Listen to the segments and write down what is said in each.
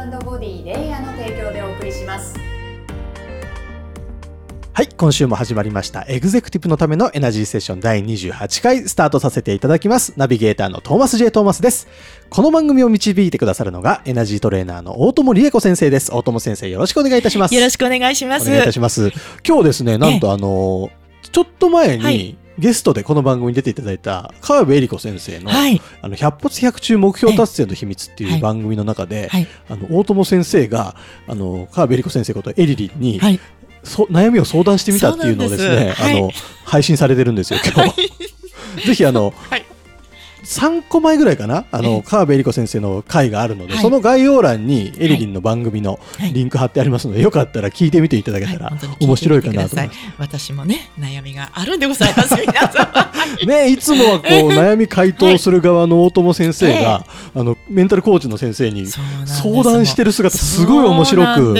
グスピリットボディレイヤーの提供でお送りしますはい、今週も始まりました。エグゼクティブのためのエナジーセッション第28回スタートさせていただきます。ナビゲーターのトーマス J. トーマスです。この番組を導いてくださるのがエナジートレーナーの大友理恵子先生です。大友先生よろしくお願いいたします。よろしくお願いします。お願いいたします。今日ですね、なんとあの、ちょっと前に、はいゲストでこの番組に出ていただいた川辺恵里子先生の、はい。あの百発百中目標達成の秘密っていうはい番組の中で、はい。あの大友先生があの川辺恵里子先生ことエリリンに、はい。そ悩みを相談してみたっていうのをですね、あの配信されてるんですよ今日。ぜひあの、はい3個前ぐらいかな？あえのえ川辺恵里子先生の回があるので、はい。その概要欄にエリリンの番組のはい。リンク貼ってありますので、よかったら聞いてみていただけたらはい。面白いかなと思います。私もね、悩みがあるんでございます、皆様。ね、いつもはこう 悩み回答する側の大友先生が、あのメンタルコーチの先生に相談してる姿すごい面白く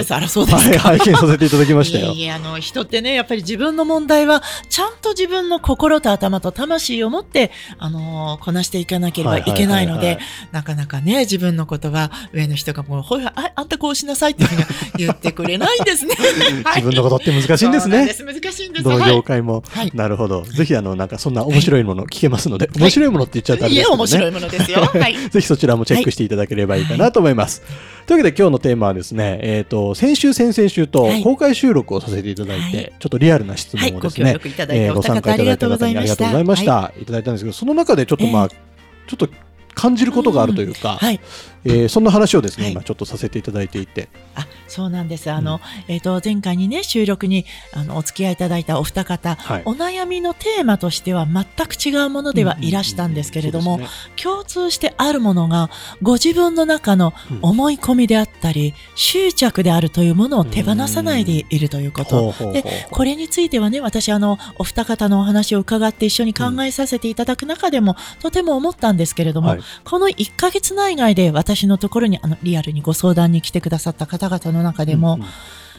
はい、拝見させていただきましたよ。いえいえ、あの、人ってね、やっぱり自分の問題は、ちゃんと自分の心と頭と魂を持って、あのーこなしていかなければいけないのはいはいはいで、なかなかね、自分のことは、上の人がもう、ほいあ、あんたこうしなさいって言ってくれないんですね。自分のことって難しいんですね。す難しいんです。どのはい業界も、はいなるほど。ぜひあのなんかそんな面白いもの聞けますので、面白いものって言っちゃうとあれいえ。面白いものですよ。はい。ぜひそちらもチェックしていただければいいかなと思います。というわけで今日のテーマはですね、えっ、と、先週、先々週とはい公開収録をさせていただいて、はいちょっとリアルな質問をですね、力いただいて、えーご参加いただいた方ありがとうござ方にありがとういました。ございました。はいただいたんですけど、その中でちょっとまあ、ちょっと感じることがあるというか、はい。えーそんな話をですね、はい。今ちょっとさせていただいていて、あ、そうなんです。あの、えっ、と、前回にね、収録に、あの、お付き合いいただいたお二方、はい。お悩みのテーマとしては全く違うものではいらしたんですけれども、そうですね。共通してあるものが、ご自分の中のうん。思い込みであったり、執着であるというものを手放さないでいるということ。ほうほうほうで、これについてはね、私あの、お二方のお話を伺って一緒に考えさせていただく中でも、とても思ったんですけれども、はい。この1ヶ月内外で私のところにあのリアルにご相談に来てくださった方々の中でも、うんうん。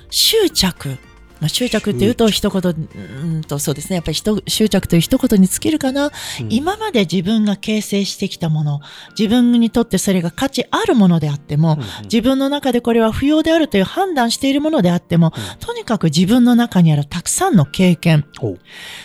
執着、まあ、執着っていうと一言、うーんとそうですね、やっぱり人執着という一言に尽きるかな、うん。今まで自分が形成してきたもの、自分にとってそれが価値あるものであっても、うんうん。自分の中でこれは不要であるという判断しているものであっても、うん。とにかく自分の中にあるたくさんの経験、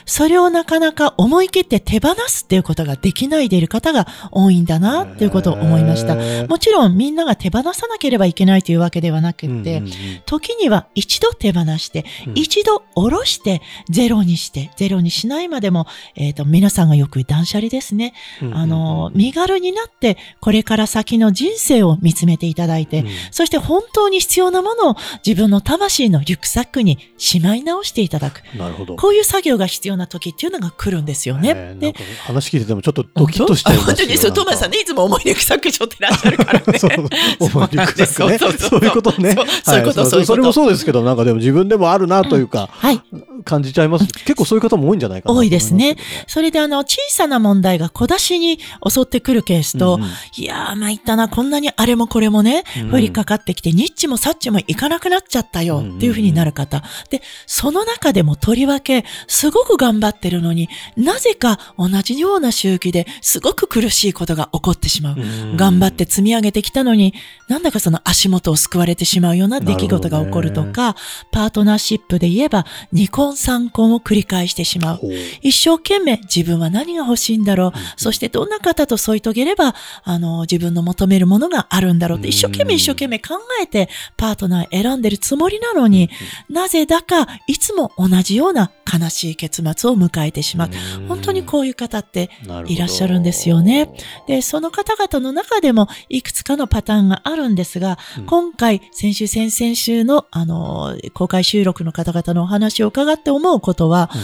それをなかなか思い切って手放すっていうことができないでいる方が多いんだなっていうことを思いました。もちろんみんなが手放さなければいけないというわけではなくって、うんうんうん時には一度手放して、うん一度下ろして、ゼロにして、ゼロにしないまでも、えっ、と、皆さんがよく断捨離ですね。あの、身軽になって、これから先の人生を見つめていただいて、うんそして本当に必要なものを自分の魂のリュックサックにしまい直していただく。なるほど。こういう作業が必要な時っていうのが来るんですよね。で話聞いててもちょっとドキッとしちゃいますよ本当にそう、トーマスさんね、いつも重いリュックサック背負ってらっしゃるからね。そう、重いリュックサックね。そういうことね。そういうことはそういうことそれもそうですけど、なんかでも自分でもあるなというか、はい。感じちゃいます。結構そういう方も多いんじゃないかな。多いですねそれであの、小さな問題が小出しに襲ってくるケースと、うんうんいやー、参ったな、こんなにあれもこれもね、うん降りかかってきて、ニッチもサッチもいかなくなっちゃったよ、っていうふうになる方。で、その中でもとりわけ、すごく頑張ってるのに、なぜか同じような周期ですごく苦しいことが起こってしまう。うん頑張って積み上げてきたのに、なんだかその足元を救われてしまうような出来事が起こるとか、パートナーシップで言えば、二婚三婚を繰り返してしまう。一生懸命自分は何が欲しいんだろう。そしてどんな方と添い遂げれば、あの、自分の求めるものがあるんだろうって、一生懸命一生懸命考えてパートナー選んでるつもりなのに、なぜだかいつも同じような悲しい結末を迎えてしまう。本当にこういう方っていらっしゃるんですよね。で、その方々の中でもいくつかのパターンがあるんですが、うん今回、先週、先々週の、あの、公開収録の方々のお話を伺って思うことは、うん。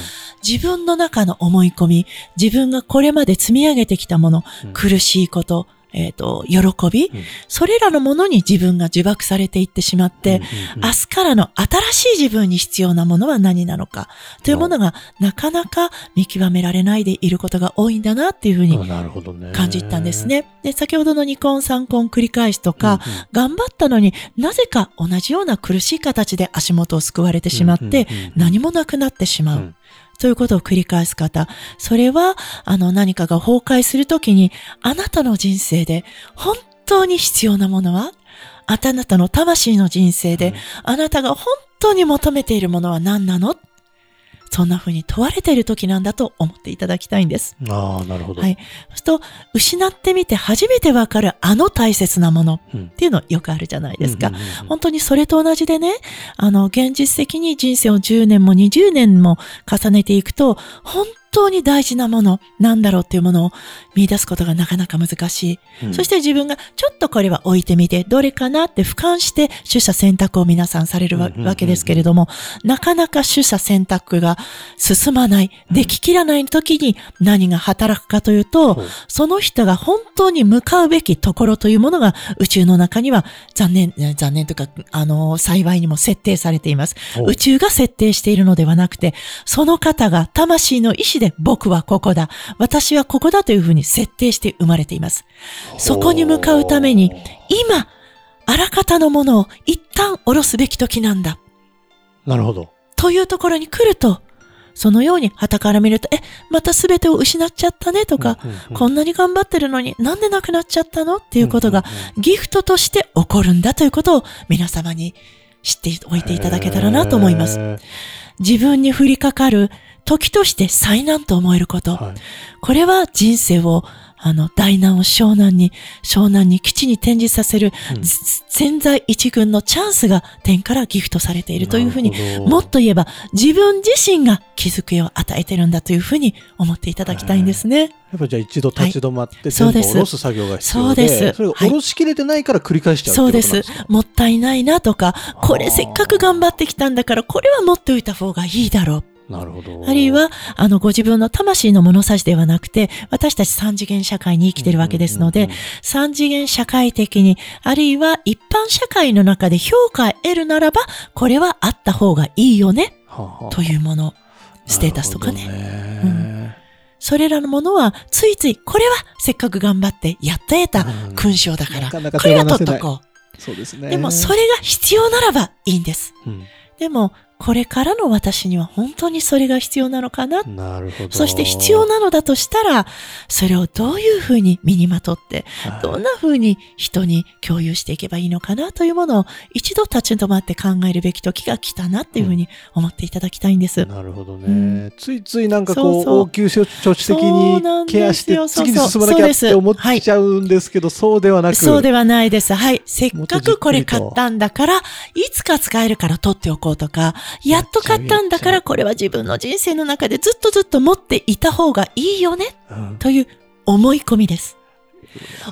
自分の中の思い込み、自分がこれまで積み上げてきたもの、うん。苦しいこと、えっ、と、喜び、うん。それらのものに自分が呪縛されていってしまって、明日からの新しい自分に必要なものは何なのか？というものがなかなか見極められないでいることが多いんだなっていうふうに。感じたんですね。で、先ほどの2婚3婚繰り返しとか、うんうん。頑張ったのになぜか同じような苦しい形で足元を救われてしまって、何もなくなってしまう。うんということを繰り返す方。それは、あの、何かが崩壊するときに、あなたの人生で本当に必要なものはあなたの魂の人生で、あなたが本当に求めているものは何なの？そんな風に問われている時なんだと思っていただきたいんです。ああ、なるほど。はい。そうすると、失ってみて初めてわかるあの大切なものうんっていうのよくあるじゃないですか。本当にそれと同じでね、あの、現実的に人生を10年も20年も重ねていくと、本当に大事なもの、なんだろうっていうものを見出すことがなかなか難しい。うん。そして自分がちょっとこれは置いてみて、どれかなって俯瞰して取捨選択を皆さんされるわけですけれども、なかなか取捨選択が進まない、でききらない時に何が働くかというと、ほう。その人が本当に向かうべきところというものが宇宙の中には残念、え残念というか、あの、幸いにも設定されています。宇宙が設定しているのではなくて、その方が魂の意志で僕はここだ、私はここだというふうに設定して生まれています。そこに向かうために、今、あらかたのものを一旦下ろすべき時なんだ。なるほど。というところに来ると、そのように旗から見ると、え、また全てを失っちゃったねとか、うんうんうんこんなに頑張ってるのになんでなくなっちゃったの？っていうことがうんうんうんギフトとして起こるんだということを皆様に知っておいていただけたらなと思います。へ自分に降りかかる時として災難と思えること。ーはいこれは人生を、あの、大難を小難に、小難に基地に転じさせる、うん。ず千載一遇のチャンスが天からギフトされているというふうにもっと言えば自分自身が気づくよを与えてるんだというふうに思っていただきたいんですね。やっぱじゃあ一度立ち止まってはい。そうです。全部下ろす作業が必要で、そうです。それが下ろしきれてないから繰り返しちゃうそうで。す。もったいないなとか、これせっかく頑張ってきたんだから、これは持っておいた方がいいだろう。なるほど。あるいは、あの、ご自分の魂の物差しではなくて、私たち三次元社会に生きてるわけですのでうんうんうん、三次元社会的に、あるいは一般社会の中で評価を得るならば、これはあった方がいいよね、はあはあというもの。ステータスとかねなるほどねそれらのものは、ついつい、これはせっかく頑張ってやっと得たうん勲章だから、なかなかこれは取っとこそうですね。う。でも、それが必要ならばいいんです。うんでも、これからの私には本当にそれが必要なのかななるほど。そして必要なのだとしたら、それをどういうふうに身にまとって、はいどんなふうに人に共有していけばいいのかなというものを一度立ち止まって考えるべき時が来たなっていうふうに思っていただきたいんです。なるほどね。うんついついなんかこう、応急処置的にケアして次に進まなきゃって思っちゃうんですけど、そうではなく。そうではないです。はい。せっかくこれ買ったんだから、いつか使えるから取っておこうとか、やっと買ったんだからこれは自分の人生の中でずっとずっと持っていた方がいいよね、うんという思い込みです。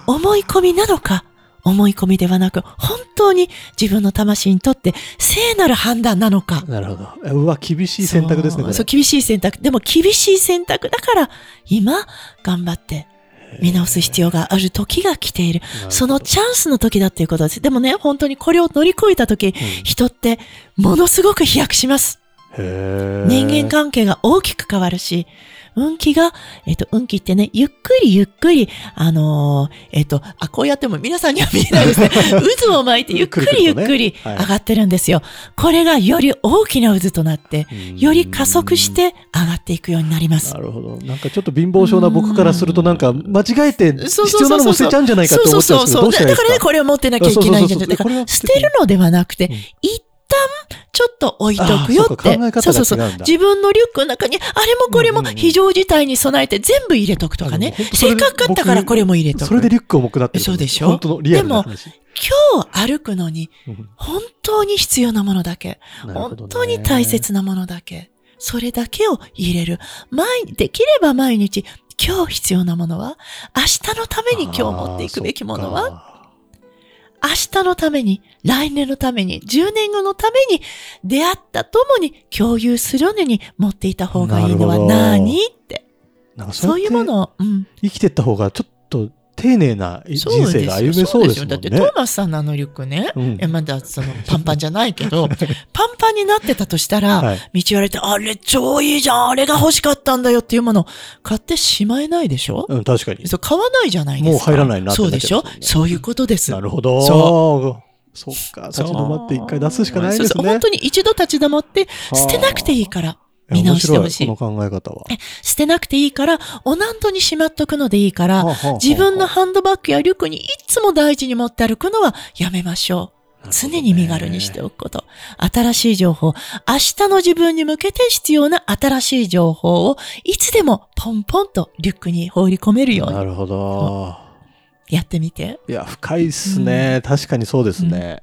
思い込みなのか、思い込みではなく、本当に自分の魂にとって聖なる判断なのか。なるほど。うわ、厳しい選択ですね。そうそう、厳しい選択。でも厳しい選択だから、今、頑張って見直す必要がある時が来ている。そのチャンスの時だっていうことです。でもね、本当にこれを乗り越えた時、人ってものすごく飛躍します。人間関係が大きく変わるし、運気が、えっ、と、運気ってね、ゆっくりゆっくり、あのーえっ、と、あ、こうやっても皆さんには見えないですね。渦を巻いてゆっくりゆっくりはい。上がってるんですよ。これがより大きな渦となって、うん。より加速して上がっていくようになります。な。るほど。なんかちょっと貧乏症な僕からすると、なんか間違えてそう必要なのも捨てちゃうんじゃないかって思っちゃうんですけど、どうしたらいいですかだからね、これを持ってなきゃいけないんじゃないだか捨てるのではなくて、旦、ちょっと置いとくよって。あそうそうそう。自分のリュックの中に、あれもこれも非常事態に備えて全部入れとくとかねせっかく買ったからこれも入れとく。それでリュック重くなってる。そうでしょ？本当のリアルな話。今日歩くのに、うん本当に必要なものだけ。本当に大切なものだけ。それだけを入れる。毎、できれば毎日、今日必要なものは、明日のために今日持っていくべきものは、は？明日のために、来年のために、10年後のために、出会ったともに共有するのに持っていた方がいいのは何って。なんかそういうもをのを、うん。生きてった方がちょっと丁寧な人生が歩めそうですもんね。だってトーマスさんのあのリュックね、うん。えまだそのパンパンじゃないけど、パンパンになってたとしたら、はい。道言われて、あれ超いいじゃん、あれが欲しかったんだよっていうものを買ってしまえないでしょ、うん、確かに。そう買わないじゃないですか。もう入らないなってそうでしょ？そういうことです。なるほど。そそっか、立ち止まって一回出すしかないですね。そう。そう。本当に一度立ち止まって、捨てなくていいから、見直してほしいこの考え方は。捨てなくていいから、おなんとにしまっとくのでいいから、自分のハンドバッグやリュックにいつも大事に持って歩くのはやめましょう。常に身軽にしておくこと。新しい情報、明日の自分に向けて必要な新しい情報をいつでもポンポンとリュックに放り込めるようになるほど。やってみて。いや、深いっすね。確かにそうですね。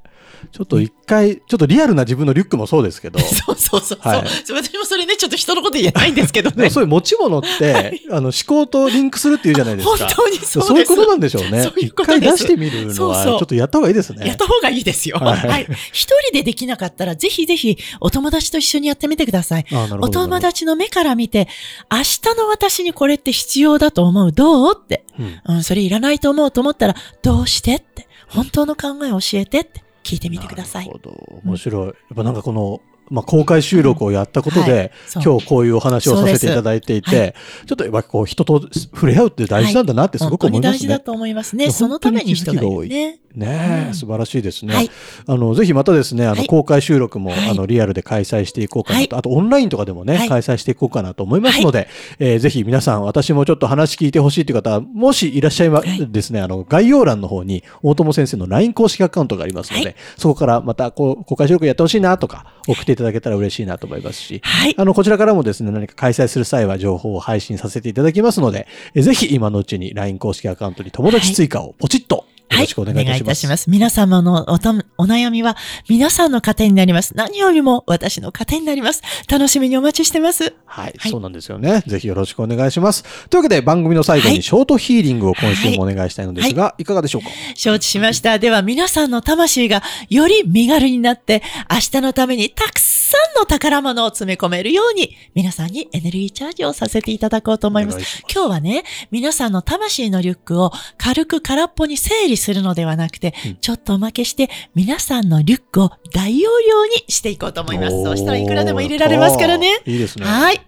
ちょっと一回、ちょっとリアルな自分のリュックもそうですけど、そうそうそう。はいそう私もそれね、ちょっと人のこと言えないんですけどね。そういう持ち物って、あの思考とリンクするっていうじゃないですか。本当にそうです。そういうことなんでしょうねそう。いう一回出してみるのは、ちそうそうょっとやった方がいいですね。やった方がいいですよ。ははいい。一人でできなかったら、ぜひぜひお友達と一緒にやってみてください。お友達の目から見て、明日の私にこれって必要だと思うどうって。うんうん、それいらないと思うと思ったら、どうしてって。本当の考えを教えてって聞いてみてくださいなる。ほど。面白い。やっぱなんかこの、まあ、公開収録をやったことで、うんはい今日こういうお話をさせていただいていそうでて、ちょっとやっぱこう人と触れ合うって大事なんだなってすごく思いますね。本当に大事だと思いますね。そのために人がいるね。ね素晴らしいですね。はい。あの、ぜひまたですね、あの、はい。公開収録も、はい。あの、リアルで開催していこうかなと、はい。あとオンラインとかでもね、はい。開催していこうかなと思いますので、えーぜひ皆さん、私もちょっと話聞いてほしいという方、もしいらっしゃいま、はい。ですね、あの、概要欄の方に、大友先生の LINE 公式アカウントがありますので、はい。そこからまた、こう、公開収録やってほしいなとか、送っていただけたら嬉しいなと思いますし、はい。あの、こちらからもですね、何か開催する際は情報を配信させていただきますので、えぜひ今のうちに LINE 公式アカウントに友達追加をポチッとよろしくお願いいたします。ます。皆様のおたお悩みは皆さんの糧になります。何よりも私の糧になります。楽しみにお待ちしてます。はい、はいそうなんですよね。ぜひよろしくお願いします。というわけで番組の最後はいにショートヒーリングを今週もお願いしたいのですが、い、かがでしょうか？承知しました。では皆さんの魂がより身軽になって、明日のためにたくさんの宝物を詰め込めるように、皆さんにエネルギーチャージをさせていただこうと思います。お願いします今日はね、皆さんの魂のリュックを軽く空っぽに整理するのではなくて、うんちょっとおまけして、皆さんのリュックを大容量にしていこうと思います。そうしたらいくらでも入れられますからね。いいですね。はい。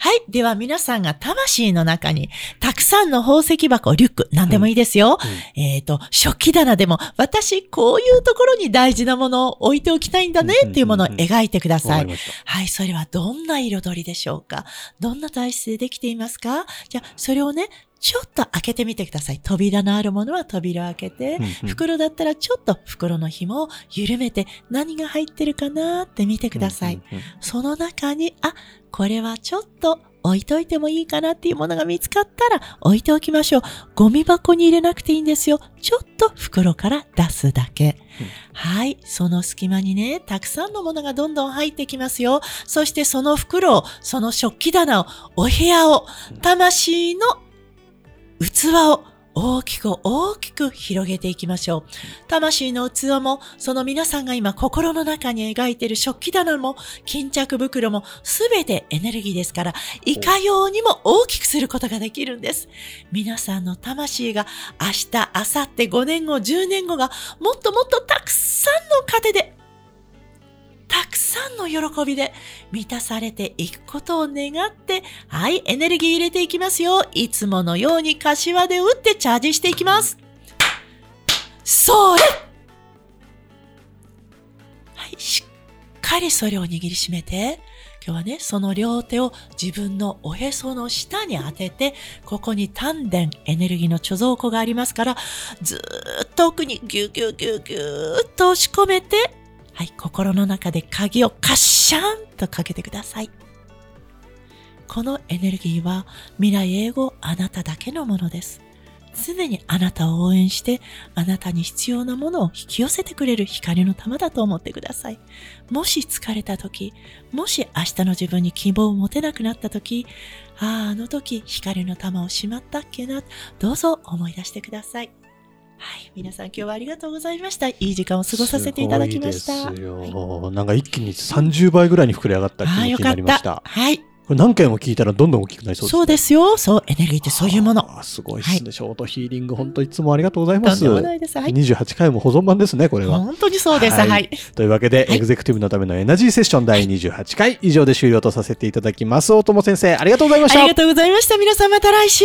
はい。では皆さんが魂の中にたくさんの宝石箱、リュック、何でもいいですよ。えっ、と、食器棚でも、私、こういうところに大事なものを置いておきたいんだねっていうものを描いてください。わかりました。はい、それはどんな彩りでしょうか？どんな体質でできていますか？じゃあ、それをね、ちょっと開けてみてください。扉のあるものは扉を開けて、うんうん袋だったらちょっと袋の紐を緩めて何が入ってるかなって見てください。うんうんうんその中に、あ、これはちょっと置いといてもいいかなっていうものが見つかったら置いておきましょう。ゴミ箱に入れなくていいんですよ。ちょっと袋から出すだけ。はい。その隙間にね、たくさんのものがどんどん入ってきますよ。そしてその袋を、その食器棚を、お部屋を、魂の器を大きく大きく広げていきましょう。魂の器も、その皆さんが今心の中に描いている食器棚も、巾着袋も、すべてエネルギーですから、いかようにも大きくすることができるんです。皆さんの魂が明日、明後日、5年後、10年後が、もっともっとたくさんの糧で、たくさんの喜びで満たされていくことを願って、はい、エネルギー入れていきますよ。いつものように柏で打ってチャージしていきます。それはい、しっかりそれを握りしめて、今日はね、その両手を自分のおへその下に当てて、ここに丹田エネルギーの貯蔵庫がありますから、ずーっと奥にギュギュギュギューっと押し込めて、はい、心の中で鍵をカッシャンとかけてください。このエネルギーは未来永劫あなただけのものです。常にあなたを応援して、あなたに必要なものを引き寄せてくれる光の玉だと思ってください。もし疲れた時、もし明日の自分に希望を持てなくなった時、ああ、あの時光の玉をしまったっけな、どうぞ思い出してください。はい。皆さん今日はありがとうございました。いい時間を過ごさせていただきました。なんか一気に30倍ぐらいに膨れ上がった気持ちになりましたた。。はい。これ何回も聞いたらどんどん大きくなりそうですね。そうですよ。そう、エネルギーってそういうもの。すごいですね。ショートヒーリング、本当いつもありがとうございます。とんでもないです。はい。28回も保存版ですね、これは。本当にそうです。ははいい。というわけで、はいエグゼクティブのためのエナジーセッション第28回以上で終了とさせていただきます。大友先生、ありがとうございましたありが。とうございました。皆さんまた来週。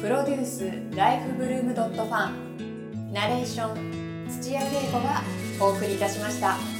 プロデュースライフブルームドットファンナレーション土屋恵子がお送りいたしました。